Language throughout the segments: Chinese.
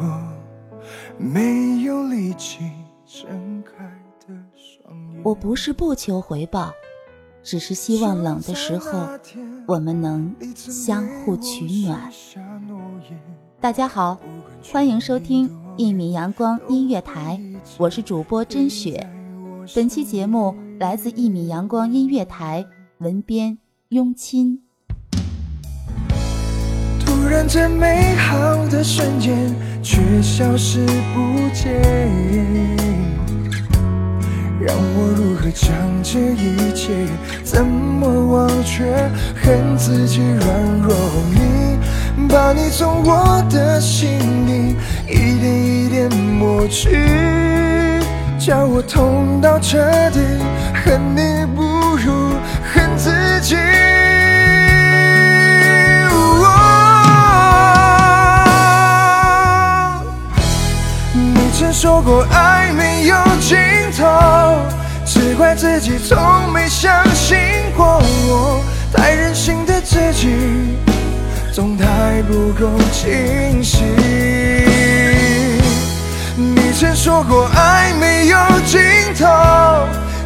我没有力气睁开的双眼。我不是不求回报，只是希望冷的时候我们能相互取暖。大家好，欢迎收听一米阳光音乐台，我是主播甄雪。本期节目来自一米阳光音乐台文编。雍亲。突然，最美好的瞬间却消失不见，让我如何将这一切怎么忘却？恨自己软弱，你把你从我的心里一点一点抹去，叫我痛到彻底，恨你不说过爱没有尽头，只怪自己从没相信过我，太任性的自己，总太不够清醒。你曾说过爱没有尽头，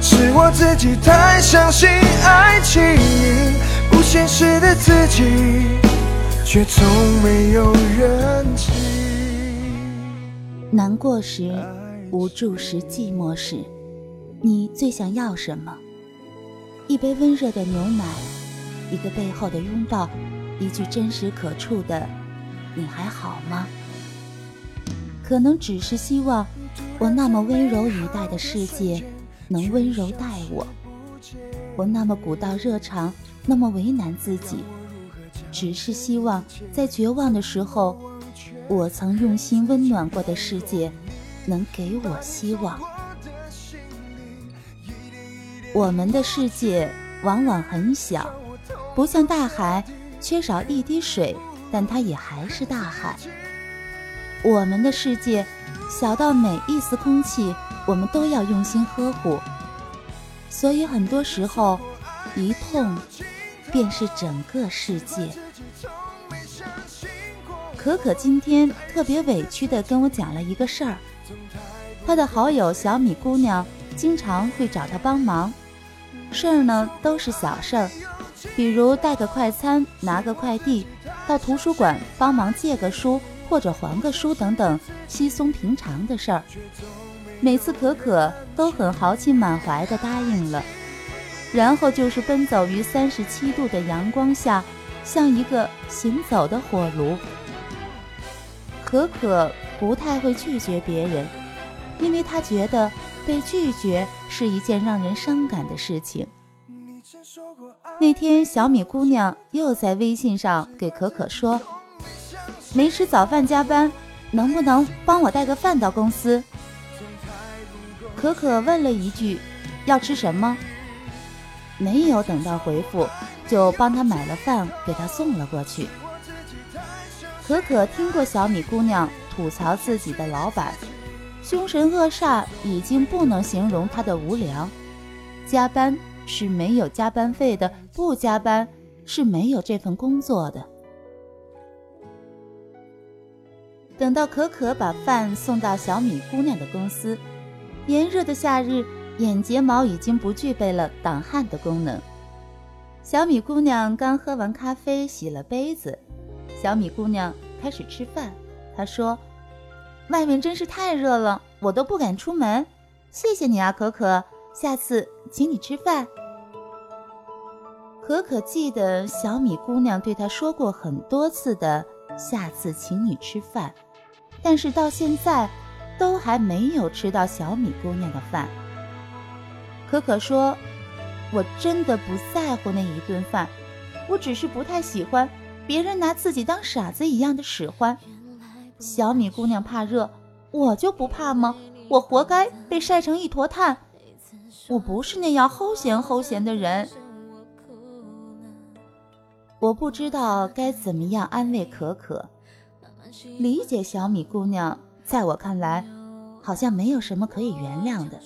是我自己太相信爱情，不现实的自己，却从没有人知。难过时，无助时，寂寞时，你最想要什么？一杯温热的牛奶，一个背后的拥抱，一句真实可触的“你还好吗？”可能只是希望，我那么温柔以待的世界能温柔待我。我那么古道热肠，那么为难自己，只是希望在绝望的时候。我曾用心温暖过的世界，能给我希望。我们的世界往往很小，不像大海，缺少一滴水，但它也还是大海。我们的世界小到每一丝空气，我们都要用心呵护。所以很多时候，一痛，便是整个世界。可可今天特别委屈地跟我讲了一个事儿，她的好友小米姑娘经常会找她帮忙，事儿呢都是小事儿，比如带个快餐、拿个快递、到图书馆帮忙借个书或者还个书等等稀松平常的事儿。每次可可都很豪气满怀地答应了，然后就是奔走于三十七度的阳光下，像一个行走的火炉。可可不太会拒绝别人，因为她觉得被拒绝是一件让人伤感的事情。那天，小米姑娘又在微信上给可可说：“没吃早饭加班，能不能帮我带个饭到公司？”可可问了一句：“要吃什么？”没有等到回复，就帮他买了饭，给他送了过去。可可听过小米姑娘吐槽自己的老板，凶神恶煞已经不能形容他的无良。加班是没有加班费的，不加班是没有这份工作的。等到可可把饭送到小米姑娘的公司，炎热的夏日，眼睫毛已经不具备了挡汗的功能。小米姑娘刚喝完咖啡，洗了杯子。小米姑娘开始吃饭。她说：“外面真是太热了，我都不敢出门。谢谢你啊，可可，下次请你吃饭。”可可记得小米姑娘对她说过很多次的“下次请你吃饭”。但是到现在，都还没有吃到小米姑娘的饭。可可说：“我真的不在乎那一顿饭，我只是不太喜欢别人拿自己当傻子一样的使唤。小米姑娘怕热，我就不怕吗？我活该被晒成一坨炭。我不是那样齁咸齁咸的人。我不知道该怎么样安慰可可。”理解小米姑娘，在我看来，好像没有什么可以原谅的。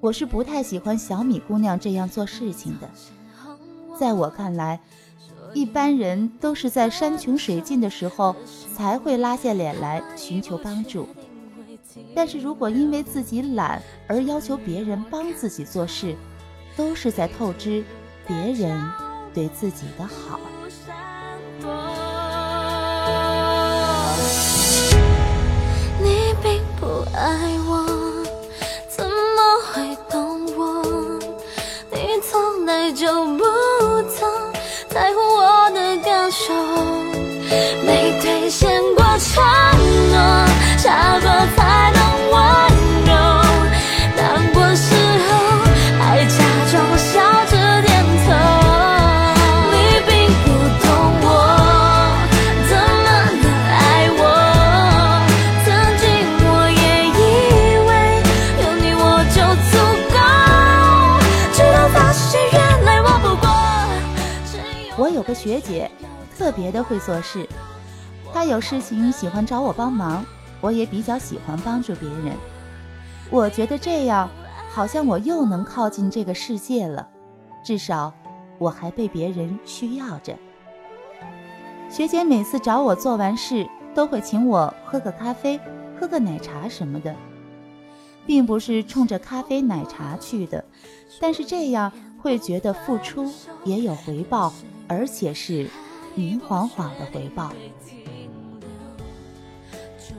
我是不太喜欢小米姑娘这样做事情的。在我看来，一般人都是在山穷水尽的时候才会拉下脸来寻求帮助。但是如果因为自己懒而要求别人帮自己做事，都是在透支别人对自己的好。个学姐，特别的会做事。她有事情喜欢找我帮忙，我也比较喜欢帮助别人。我觉得这样好像我又能靠近这个世界了，至少我还被别人需要着。学姐每次找我做完事，都会请我喝个咖啡、喝个奶茶什么的，并不是冲着咖啡奶茶去的，但是这样会觉得付出也有回报，而且是明晃晃的回报。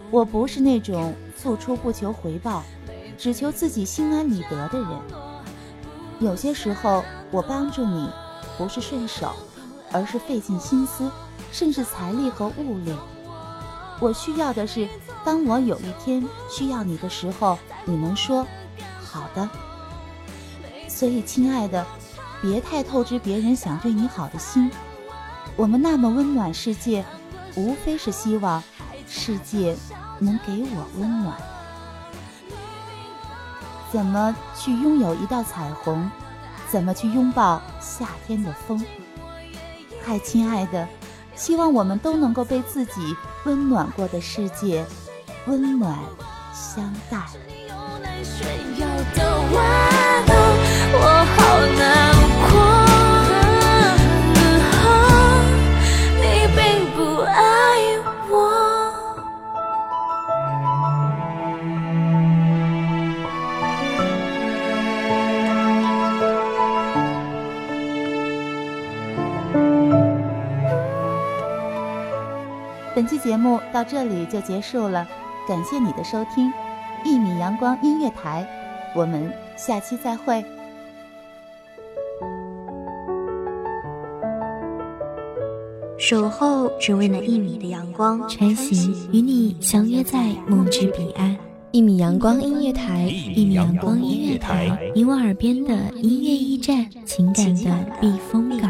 我不是那种付出不求回报，只求自己心安理得的人。有些时候，我帮助你，不是顺手，而是费尽心思，甚至财力和物力。我需要的是，当我有一天需要你的时候，你能说“好的”。所以，亲爱的，别太透支别人想对你好的心。我们那么温暖世界，无非是希望世界能给我温暖。怎么去拥有一道彩虹？怎么去拥抱夏天的风？嗨，亲爱的，希望我们都能够被自己温暖过的世界温暖相待。本期节目到这里就结束了，感谢你的收听，一米阳光音乐台，我们下期再会。守候只为那一米的阳光，晨行与你相约在梦之彼岸。一米阳光音乐台，一米阳光音乐台，你我耳边的音乐驿站，情感的避风港。